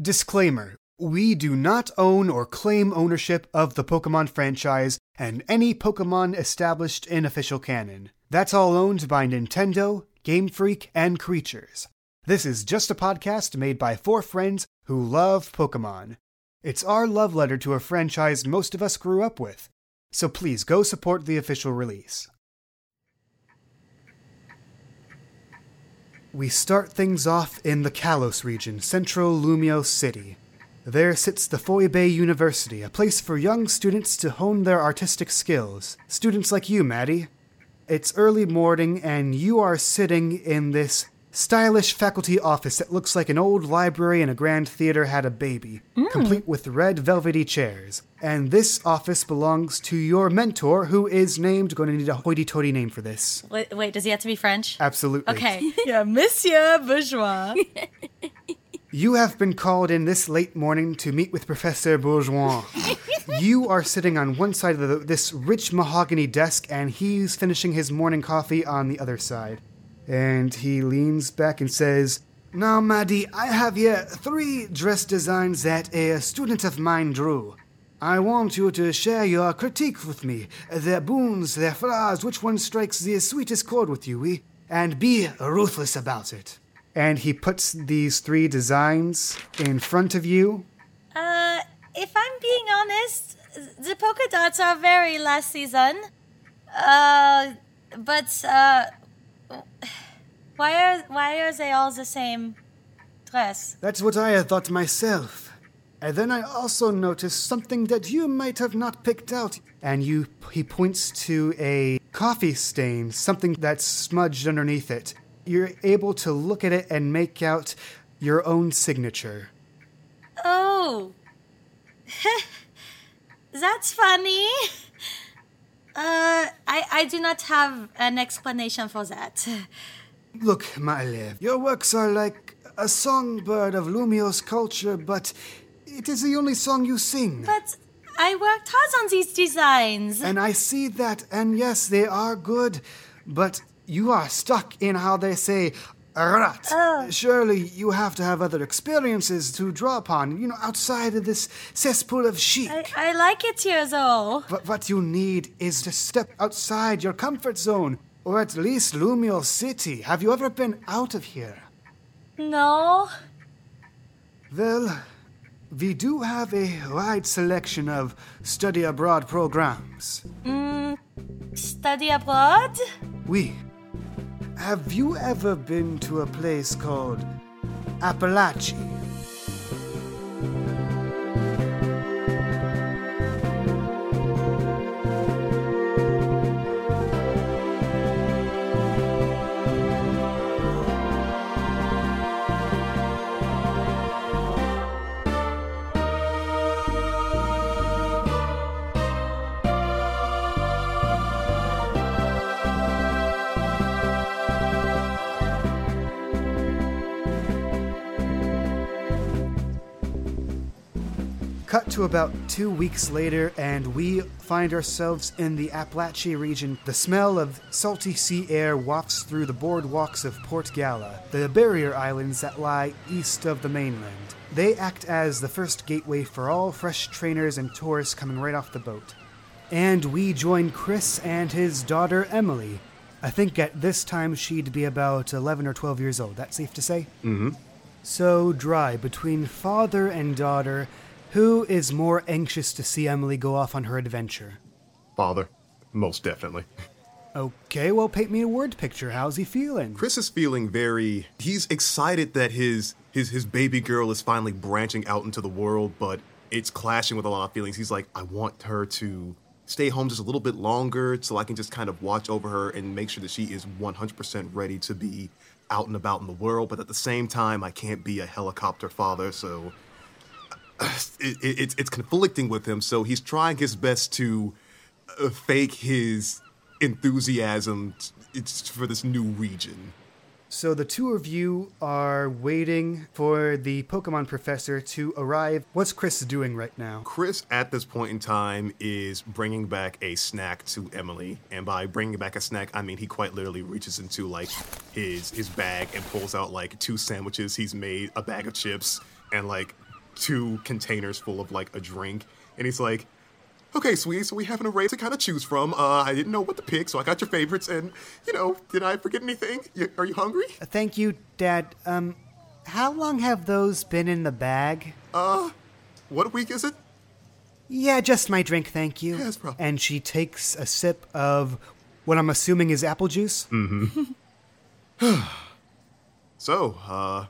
Disclaimer We do not own or claim ownership of the Pokemon franchise and any Pokemon established in official canon. That's all owned by Nintendo, Game Freak, and Creatures. This is just a podcast made by four friends who love Pokemon. It's our love letter to a franchise most of us grew up with. So please go support the official release. We start things off in the Kalos region, central Lumiose City. There sits the Foy Bay University, a place for young students to hone their artistic skills. Students like you, Maddie. It's early morning, and you are sitting in this stylish faculty office that looks like an old library and a grand theater had a baby, hmm. complete with red velvety chairs. And this office belongs to your mentor, who is named. Going to need a hoity-toity name for this. Wait, wait, does he have to be French? Absolutely. Okay. Yeah, Monsieur Bourgeois. You have been called in this late morning to meet with Professor Bourgeois. you are sitting on one side of the, this rich mahogany desk, and he's finishing his morning coffee on the other side. And he leans back and says, Now, Maddie, I have here three dress designs that a student of mine drew. I want you to share your critique with me, their boons, their flaws, which one strikes the sweetest chord with you, we, and be ruthless about it. And he puts these three designs in front of you. Uh, if I'm being honest, the polka dots are very last season. Uh, but uh, why are why are they all the same dress? That's what I had thought myself. And then I also noticed something that you might have not picked out. And you, he points to a coffee stain, something that's smudged underneath it. You're able to look at it and make out your own signature. Oh, that's funny. Uh, I I do not have an explanation for that. Look, my love, your works are like a songbird of Lumiose's culture, but it is the only song you sing. But I worked hard on these designs. And I see that, and yes, they are good, but you are stuck in how they say rat. Oh. Surely you have to have other experiences to draw upon, you know, outside of this cesspool of chic. I, I like it here though. But what you need is to step outside your comfort zone, or at least Lumiose City. Have you ever been out of here? No. Well, we do have a wide selection of study abroad programs. Mm, study abroad? We. Have you ever been to a place called Appalachia? Cut to about two weeks later, and we find ourselves in the Appalachia region. The smell of salty sea air wafts through the boardwalks of Port Gala, the barrier islands that lie east of the mainland. They act as the first gateway for all fresh trainers and tourists coming right off the boat. And we join Chris and his daughter Emily. I think at this time she'd be about 11 or 12 years old. That's safe to say? Mm hmm. So dry between father and daughter. Who is more anxious to see Emily go off on her adventure? Father, most definitely. Okay, well, paint me a word picture. How's he feeling? Chris is feeling very. He's excited that his his his baby girl is finally branching out into the world, but it's clashing with a lot of feelings. He's like, I want her to stay home just a little bit longer so I can just kind of watch over her and make sure that she is 100% ready to be out and about in the world. But at the same time, I can't be a helicopter father, so it, it, it's it's conflicting with him. So he's trying his best to uh, fake his enthusiasm it's for this new region. So the two of you are waiting for the Pokemon professor to arrive. What's Chris doing right now? Chris, at this point in time, is bringing back a snack to Emily, and by bringing back a snack, I mean he quite literally reaches into like his his bag and pulls out like two sandwiches he's made, a bag of chips, and like two containers full of like a drink, and he's like, "Okay, sweetie, so we have an array to kind of choose from. Uh, I didn't know what to pick, so I got your favorites. And you know, did I forget anything? You, are you hungry? Thank you, Dad. Um, how long have those been in the bag? Uh, what week is it? Yeah, just my drink, thank you. Yes, bro. And she takes a sip of what I'm assuming is apple juice. Mm-hmm. So, uh,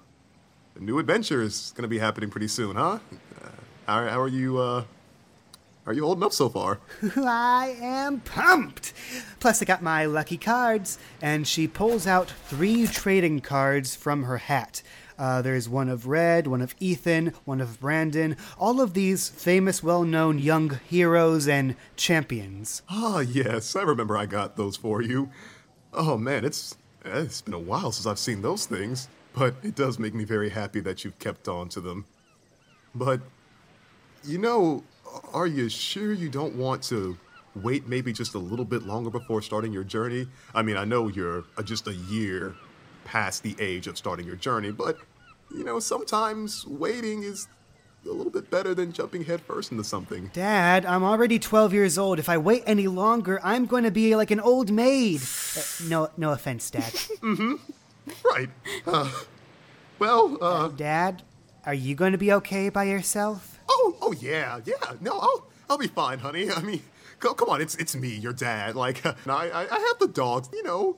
a new adventure is gonna be happening pretty soon, huh? Uh, how, how are you? Uh, are you holding up so far? I am pumped. Plus, I got my lucky cards, and she pulls out three trading cards from her hat. Uh, there's one of Red, one of Ethan, one of Brandon. All of these famous, well-known young heroes and champions. Ah, yes, I remember I got those for you. Oh man, it's it's been a while since I've seen those things, but it does make me very happy that you've kept on to them. But you know, are you sure you don't want to wait maybe just a little bit longer before starting your journey? I mean, I know you're uh, just a year past the age of starting your journey, but you know, sometimes waiting is a little bit better than jumping headfirst into something. Dad, I'm already 12 years old. If I wait any longer, I'm going to be like an old maid. Uh, no, no offense, Dad. Right. Uh, well, uh, Dad, are you going to be okay by yourself? oh, oh yeah, yeah. No, I'll, I'll be fine, honey. I mean, go, come on, it's, it's me, your dad. Like, uh, I, I, I have the dogs. You know,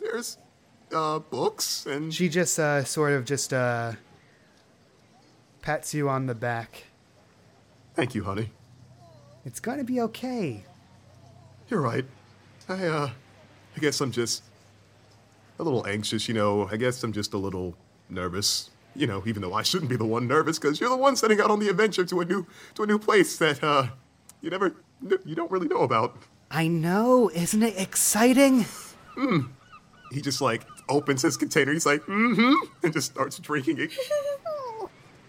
there's, uh, books and. She just uh, sort of just uh, pats you on the back. Thank you, honey. It's going to be okay. You're right. I, uh, I guess I'm just a little anxious. You know, I guess I'm just a little nervous. You know, even though I shouldn't be the one nervous, because you're the one setting out on the adventure to a new, to a new place that, uh, you never, you don't really know about. I know, isn't it exciting? he just like opens his container. He's like, mm-hmm, and just starts drinking it.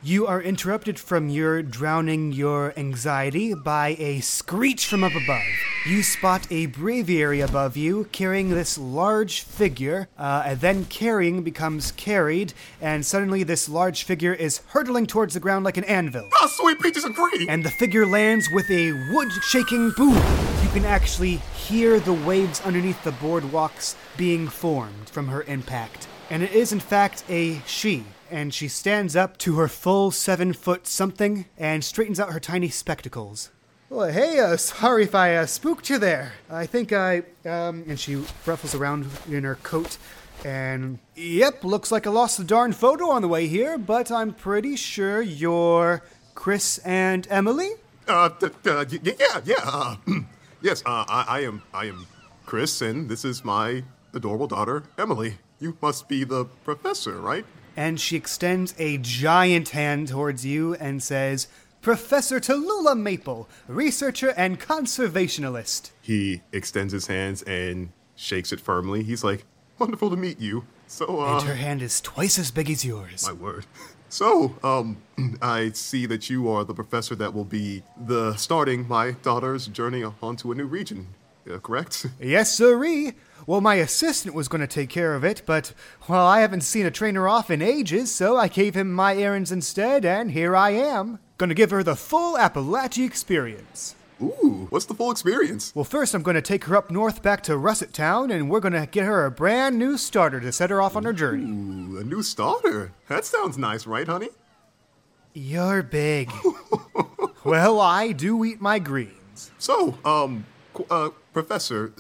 You are interrupted from your drowning your anxiety by a screech from up above. You spot a braviary above you carrying this large figure, uh, and then carrying becomes carried, and suddenly this large figure is hurtling towards the ground like an anvil. Ah, sweet peaches and cream. and the figure lands with a wood shaking boom. You can actually hear the waves underneath the boardwalks being formed from her impact. And it is, in fact, a she. And she stands up to her full seven foot something and straightens out her tiny spectacles. Well, hey, uh, sorry if I uh, spooked you there. I think I, um, and she ruffles around in her coat and, yep, looks like I lost the darn photo on the way here, but I'm pretty sure you're Chris and Emily? Uh, th- uh, y- y- yeah, yeah. Uh, yes, uh, I, I am, I am Chris, and this is my adorable daughter, Emily. You must be the professor, right? And she extends a giant hand towards you and says, Professor Tallulah Maple, researcher and conservationalist. He extends his hands and shakes it firmly. He's like, "Wonderful to meet you." So, uh, And her hand is twice as big as yours. my word. So, um, I see that you are the professor that will be the starting my daughter's journey onto a new region. Uh, correct? Yes, sirree. Well, my assistant was going to take care of it, but, well, I haven't seen a trainer off in ages, so I gave him my errands instead, and here I am. Gonna give her the full Appalachia experience. Ooh, what's the full experience? Well, first I'm gonna take her up north back to Russet Town, and we're gonna get her a brand new starter to set her off on her journey. Ooh, a new starter. That sounds nice, right, honey? You're big. well, I do eat my greens. So, um, qu- uh, professor,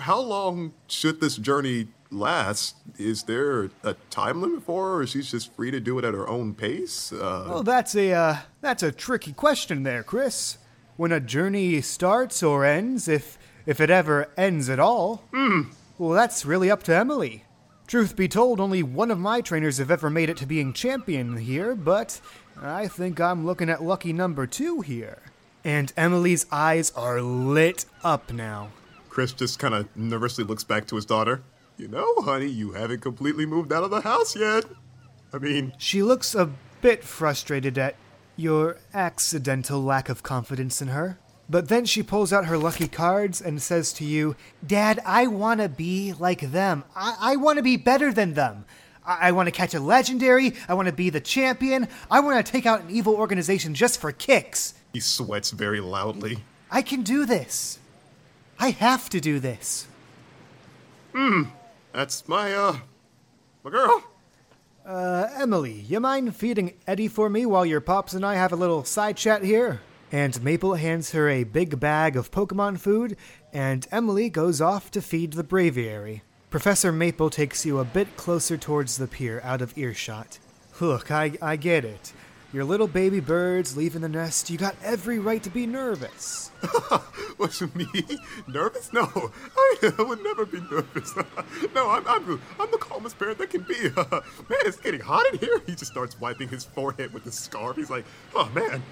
how long should this journey last? Is there a time limit for her, or she's just free to do it at her own pace? Uh, Well, that's a uh, that's a tricky question there, Chris. When a journey starts or ends, if if it ever ends at all, well, that's really up to Emily. Truth be told, only one of my trainers have ever made it to being champion here, but I think I'm looking at lucky number two here. And Emily's eyes are lit up now. Chris just kind of nervously looks back to his daughter. You know, honey, you haven't completely moved out of the house yet. I mean, She looks a bit frustrated at your accidental lack of confidence in her. But then she pulls out her lucky cards and says to you, Dad, I want to be like them. I, I want to be better than them. I, I want to catch a legendary. I want to be the champion. I want to take out an evil organization just for kicks. He sweats very loudly. I can do this. I have to do this. Hmm. That's my, uh, my girl. Uh, Emily, you mind feeding Eddie for me while your pops and I have a little side chat here? And Maple hands her a big bag of Pokemon food, and Emily goes off to feed the Braviary. Professor Maple takes you a bit closer towards the pier, out of earshot. Look, I, I get it. Your little baby bird's leaving the nest. You got every right to be nervous. What me? Nervous? No, I, I would never be nervous. no, I'm, I'm, I'm the calmest parent that can be. man, it's getting hot in here. He just starts wiping his forehead with his scarf. He's like, oh man.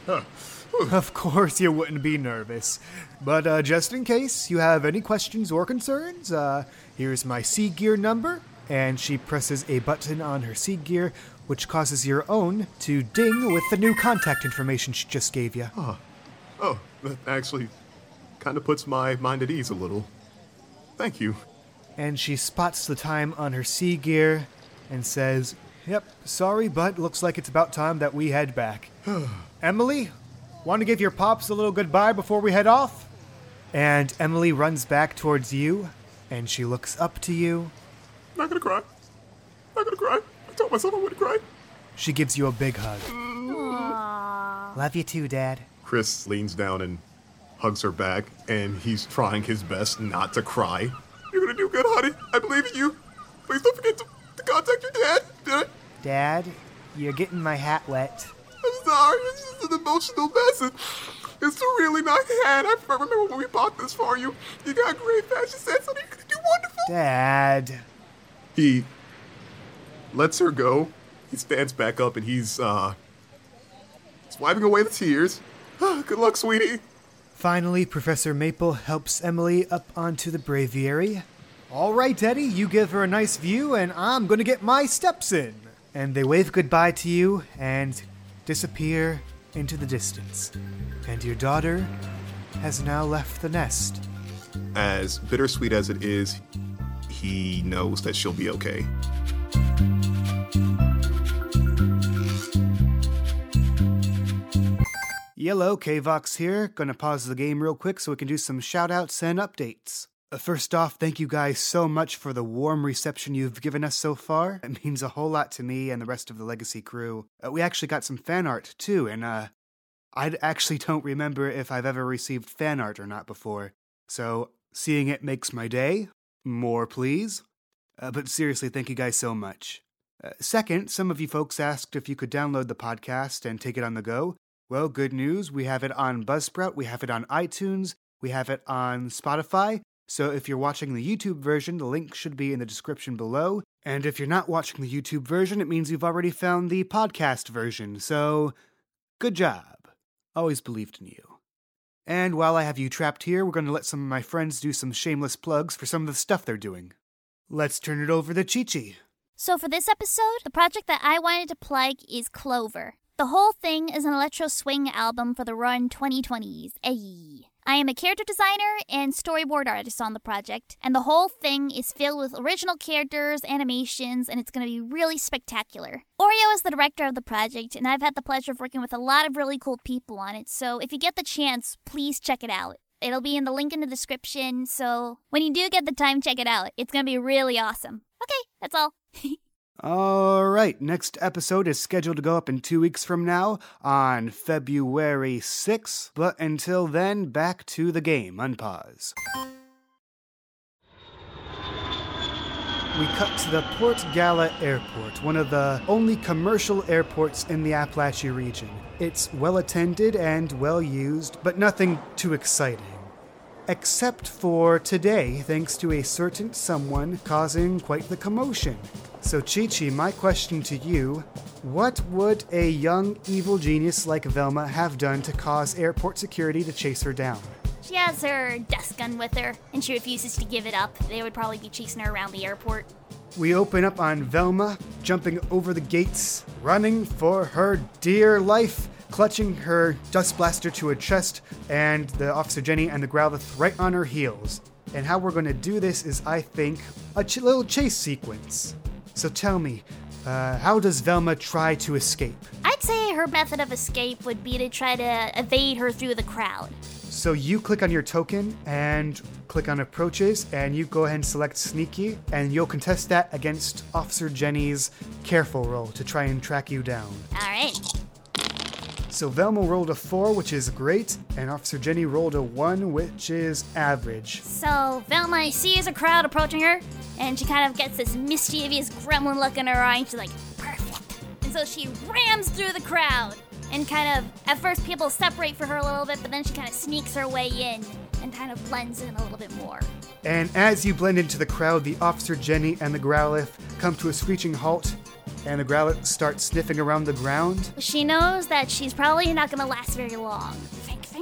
Of course, you wouldn't be nervous. But uh, just in case you have any questions or concerns, uh, here's my C-Gear number. And she presses a button on her C-Gear, which causes your own to ding with the new contact information she just gave you. oh, oh that actually kind of puts my mind at ease a little. Thank you. And she spots the time on her C-Gear and says, Yep, sorry, but looks like it's about time that we head back. Emily, want to give your pops a little goodbye before we head off? And Emily runs back towards you, and she looks up to you. Not gonna cry. Not gonna cry. I told myself I wouldn't cry. She gives you a big hug. Love you too, Dad. Chris leans down and hugs her back, and he's trying his best not to cry. You're gonna do good, honey. I believe in you. Please don't forget to, to contact your dad. Dad, Dad, you're getting my hat wet. I'm sorry. It's just an emotional message. It's a really nice hat. I remember when we bought this for you. You got great fashion sense, and you do wonderful. Dad. He lets her go. He stands back up and he's uh he's wiping away the tears. Good luck, sweetie. Finally, Professor Maple helps Emily up onto the braviary. All right, Eddie, you give her a nice view, and I'm gonna get my steps in. And they wave goodbye to you and disappear into the distance. And your daughter has now left the nest. As bittersweet as it is, he knows that she'll be okay. Yellow, Kvox here. Gonna pause the game real quick so we can do some shoutouts and updates. Uh, First off, thank you guys so much for the warm reception you've given us so far. It means a whole lot to me and the rest of the Legacy crew. Uh, we actually got some fan art too, and uh, I actually don't remember if I've ever received fan art or not before. So seeing it makes my day. More, please. Uh, but seriously, thank you guys so much. Uh, second, some of you folks asked if you could download the podcast and take it on the go. Well, good news. We have it on Buzzsprout, we have it on iTunes, we have it on Spotify. So if you're watching the YouTube version, the link should be in the description below. And if you're not watching the YouTube version, it means you've already found the podcast version. So, good job. Always believed in you. And while I have you trapped here, we're going to let some of my friends do some shameless plugs for some of the stuff they're doing. Let's turn it over to Chi Chi. So for this episode, the project that I wanted to plug is Clover. The whole thing is an electro swing album for the Run 2020s. Ayy. I am a character designer and storyboard artist on the project, and the whole thing is filled with original characters, animations, and it's going to be really spectacular. Oreo is the director of the project, and I've had the pleasure of working with a lot of really cool people on it, so if you get the chance, please check it out. It'll be in the link in the description, so when you do get the time, check it out. It's going to be really awesome. Okay, that's all. All right, next episode is scheduled to go up in two weeks from now on February 6th. But until then, back to the game. Unpause. We cut to the Port Gala Airport, one of the only commercial airports in the Appalachia region. It's well attended and well used, but nothing too exciting. Except for today, thanks to a certain someone causing quite the commotion. So, Chi Chi, my question to you what would a young evil genius like Velma have done to cause airport security to chase her down? She has her desk gun with her, and she refuses to give it up. They would probably be chasing her around the airport. We open up on Velma, jumping over the gates, running for her dear life, clutching her dust blaster to her chest, and the Officer Jenny and the Growlithe right on her heels. And how we're going to do this is, I think, a ch- little chase sequence. So tell me, uh, how does Velma try to escape? I'd say her method of escape would be to try to evade her through the crowd. So you click on your token and click on approaches, and you go ahead and select sneaky, and you'll contest that against Officer Jenny's careful roll to try and track you down. All right. So Velma rolled a four, which is great, and Officer Jenny rolled a one, which is average. So Velma sees a crowd approaching her, and she kind of gets this mischievous gremlin look in her eye, and she's like, perfect. And so she rams through the crowd, and kind of, at first people separate for her a little bit, but then she kind of sneaks her way in and kind of blends in a little bit more. And as you blend into the crowd, the Officer Jenny and the Growlithe come to a screeching halt, and the Growlithe starts sniffing around the ground. She knows that she's probably not gonna last very long.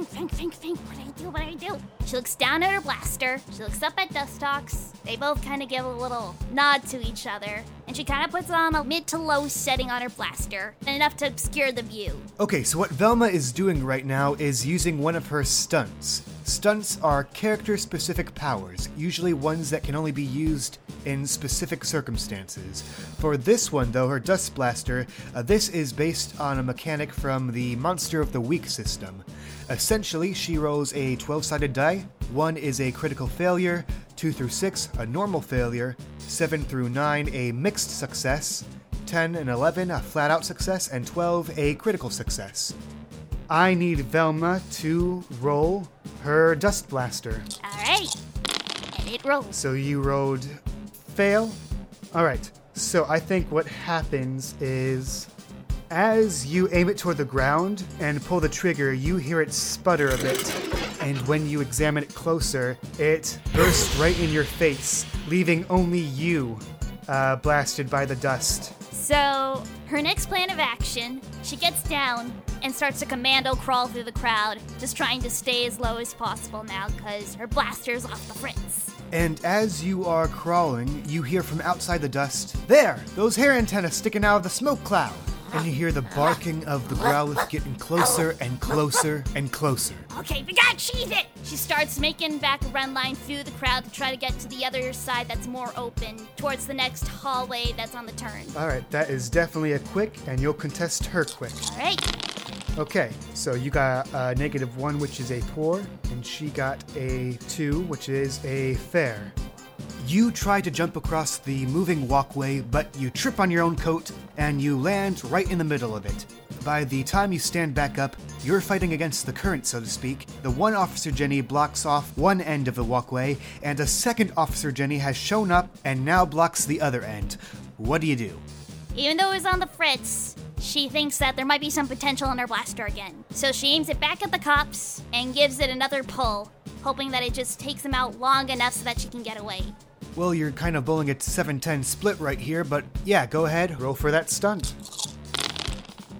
Think, think, think, think. What do I do? What do I do? She looks down at her blaster. She looks up at Dustox. They both kind of give a little nod to each other. And she kind of puts on a mid to low setting on her blaster, enough to obscure the view. Okay, so what Velma is doing right now is using one of her stunts. Stunts are character specific powers, usually ones that can only be used in specific circumstances. For this one, though, her Dust Blaster, uh, this is based on a mechanic from the Monster of the Week system. Essentially, she rolls a 12 sided die. 1 is a critical failure, 2 through 6, a normal failure, 7 through 9, a mixed success, 10 and 11, a flat out success, and 12, a critical success. I need Velma to roll her Dust Blaster. All right. And it rolls. So you rolled fail? Alright, so I think what happens is as you aim it toward the ground and pull the trigger, you hear it sputter a bit. And when you examine it closer, it bursts right in your face, leaving only you uh, blasted by the dust. So, her next plan of action, she gets down and starts to commando crawl through the crowd, just trying to stay as low as possible now because her blaster's off the fritz. And as you are crawling, you hear from outside the dust, There! Those hair antennas sticking out of the smoke cloud! And you hear the barking of the Growlithe getting closer and closer and closer. Okay, we gotta cheese it! She starts making back a run line through the crowd to try to get to the other side that's more open, towards the next hallway that's on the turn. Alright, that is definitely a quick, and you'll contest her quick. Alright, Okay, so you got a negative one, which is a poor, and she got a two, which is a fair. You try to jump across the moving walkway, but you trip on your own coat and you land right in the middle of it. By the time you stand back up, you're fighting against the current, so to speak. The one Officer Jenny blocks off one end of the walkway, and a second Officer Jenny has shown up and now blocks the other end. What do you do? even though it's on the fritz, she thinks that there might be some potential in her blaster again. So she aims it back at the cops and gives it another pull, hoping that it just takes them out long enough so that she can get away. Well, you're kind of bowling a 710 split right here, but yeah, go ahead, roll for that stunt.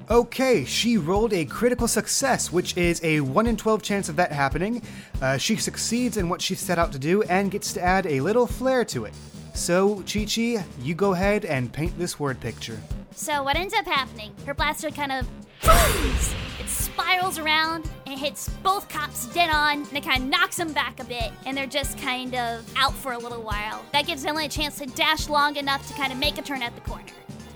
Okay, she rolled a critical success, which is a 1 in 12 chance of that happening. Uh, she succeeds in what she set out to do and gets to add a little flair to it. So, Chi Chi, you go ahead and paint this word picture. So what ends up happening? Her blaster kind of! It spirals around and hits both cops dead on, and it kind of knocks them back a bit, and they're just kind of out for a little while. That gives Ellen a chance to dash long enough to kind of make a turn at the corner.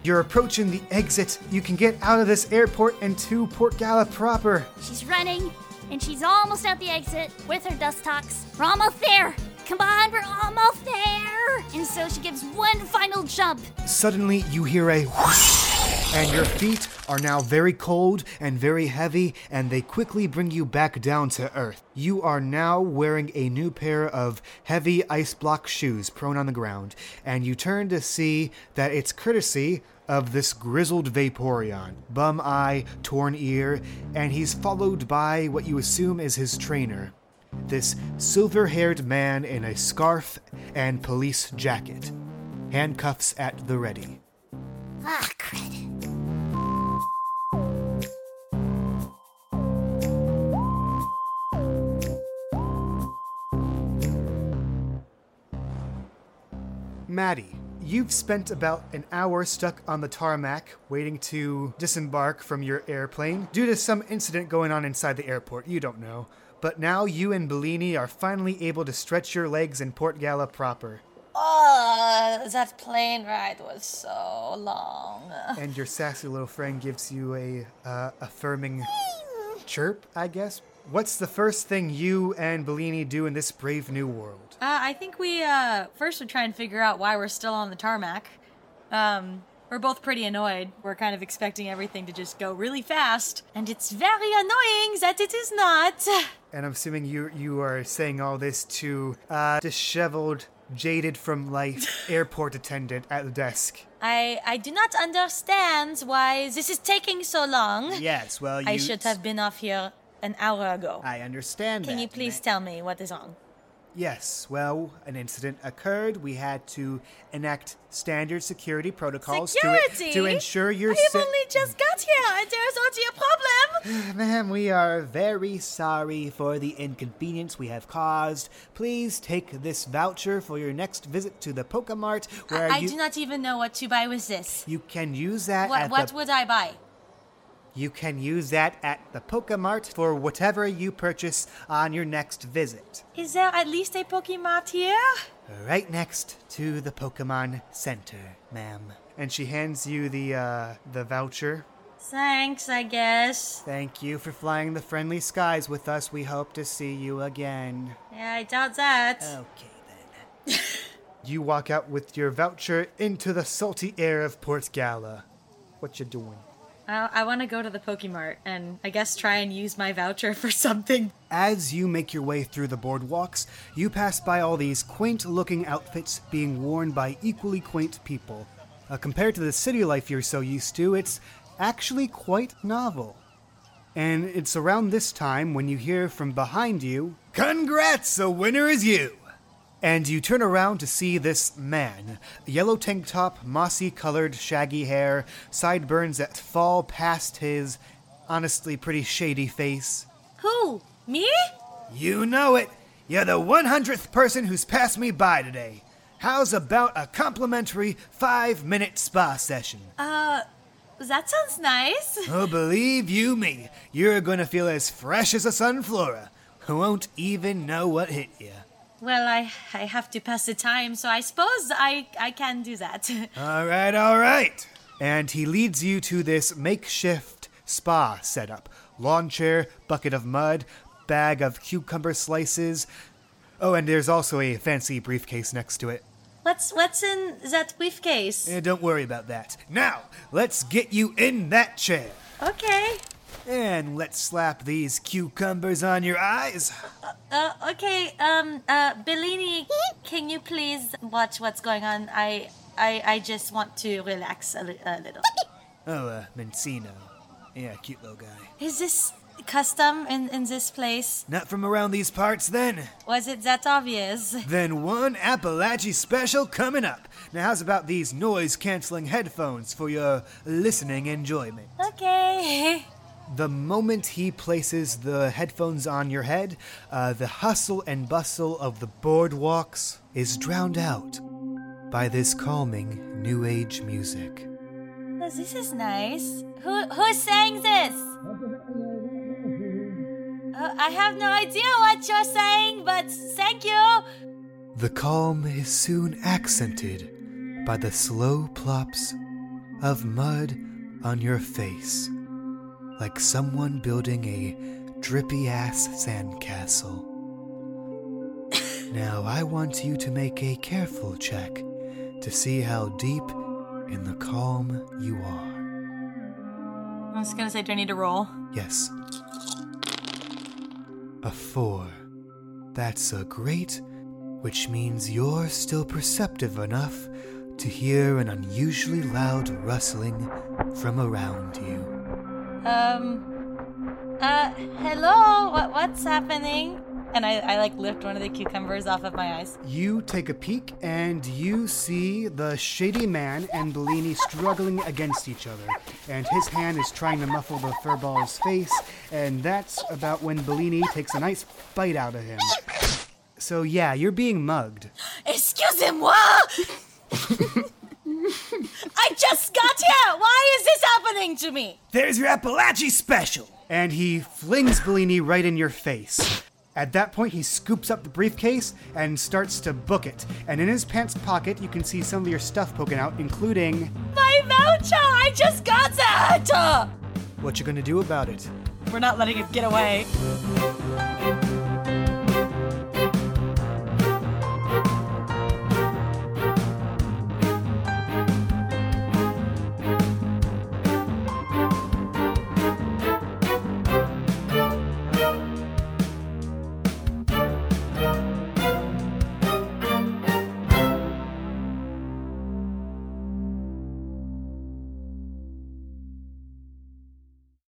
You're approaching the exit. You can get out of this airport and to Port Gala proper. She's running, and she's almost at the exit with her Dustox. We're almost there! Come on, we're almost there! And so she gives one final jump. Suddenly, you hear a whoosh, and your feet are now very cold and very heavy, and they quickly bring you back down to earth. You are now wearing a new pair of heavy ice block shoes prone on the ground, and you turn to see that it's courtesy of this grizzled Vaporeon, bum eye, torn ear, and he's followed by what you assume is his trainer. This silver haired man in a scarf and police jacket, handcuffs at the ready. Ah, crud. Maddie, you've spent about an hour stuck on the tarmac waiting to disembark from your airplane due to some incident going on inside the airport. You don't know. But now you and Bellini are finally able to stretch your legs in Port Gala proper. Oh, that plane ride was so long. And your sassy little friend gives you a uh, affirming chirp, I guess. What's the first thing you and Bellini do in this brave new world? Uh, I think we uh, first would try and figure out why we're still on the tarmac. Um, we're both pretty annoyed. We're kind of expecting everything to just go really fast, and it's very annoying that it is not. And I'm assuming you you are saying all this to uh, disheveled, jaded from life airport attendant at the desk. I I do not understand why this is taking so long. Yes, well, you. I should have been off here an hour ago. I understand Can that, you please tell me what is wrong? Yes, well, an incident occurred. We had to enact standard security protocols to Security? to ensure your I sa- only just got here, and there is already a problem. Ma'am, we are very sorry for the inconvenience we have caused. Please take this voucher for your next visit to the Pokemart, where I you do not even know what to buy with this. you can use that What at what the would I buy? You can use that at the Pokemart for whatever you purchase on your next visit. Is there at least a Pokemart here? Right next to the Pokemon Center, ma'am. And she hands you the uh, the voucher. Thanks, I guess. Thank you for flying the friendly skies with us. We hope to see you again. Yeah, I doubt that. Okay then. you walk out with your voucher into the salty air of Port Gala. What you doing? I, I want to go to the Pokemart and I guess try and use my voucher for something. As you make your way through the boardwalks, you pass by all these quaint looking outfits being worn by equally quaint people. Uh, compared to the city life you're so used to, it's actually quite novel. And it's around this time when you hear from behind you, Congrats, the winner is you! And you turn around to see this man. Yellow tank top, mossy colored, shaggy hair, sideburns that fall past his honestly pretty shady face. Who? Me? You know it. You're the 100th person who's passed me by today. How's about a complimentary five minute spa session? Uh, that sounds nice. Oh, believe you me, you're gonna feel as fresh as a sunflora. Who won't even know what hit you. Well, I I have to pass the time, so I suppose I I can do that. All right, all right. And he leads you to this makeshift spa setup lawn chair, bucket of mud, bag of cucumber slices. Oh, and there's also a fancy briefcase next to it. what's what's in that briefcase? Eh, don't worry about that. Now, let's get you in that chair. Okay. And let's slap these cucumbers on your eyes. Uh, okay. Um. Uh, Bellini, can you please watch what's going on? I I I just want to relax a, li- a little. Oh, uh, Minccino. Yeah, cute little guy. Is this custom in in this place? Not from around these parts then. Was it that obvious? Then one Appalachie special coming up. Now, how's about these noise canceling headphones for your listening enjoyment? Okay. The moment he places the headphones on your head, uh, the hustle and bustle of the boardwalks is drowned out by this calming new age music. This is nice. Who who sang this? Uh, I have no idea what you're saying, but thank you. The calm is soon accented by the slow plops of mud on your face, like someone building a drippy ass sandcastle. now, I want you to make a careful check to see how deep in the calm you are. I was gonna say, do I need to roll? Yes. A four. That's a great, which means you're still perceptive enough to hear an unusually loud rustling from around you. Um. Uh. Hello. What what's happening? And I, I like lift one of the cucumbers off of my eyes. You take a peek and you see the shady man and Bellini struggling against each other. And his hand is trying to muffle the furball's face, and that's about when Bellini takes a nice bite out of him. So, yeah, you're being mugged. Excusez-moi. I just got here. Why is this happening to me? There's your Appalachie special! And he flings Bellini right in your face. At that point, he scoops up the briefcase and starts to book it. And in his pants pocket, you can see some of your stuff poking out, including My voucher! I just got that! what you gonna do about it. We're not letting it get away.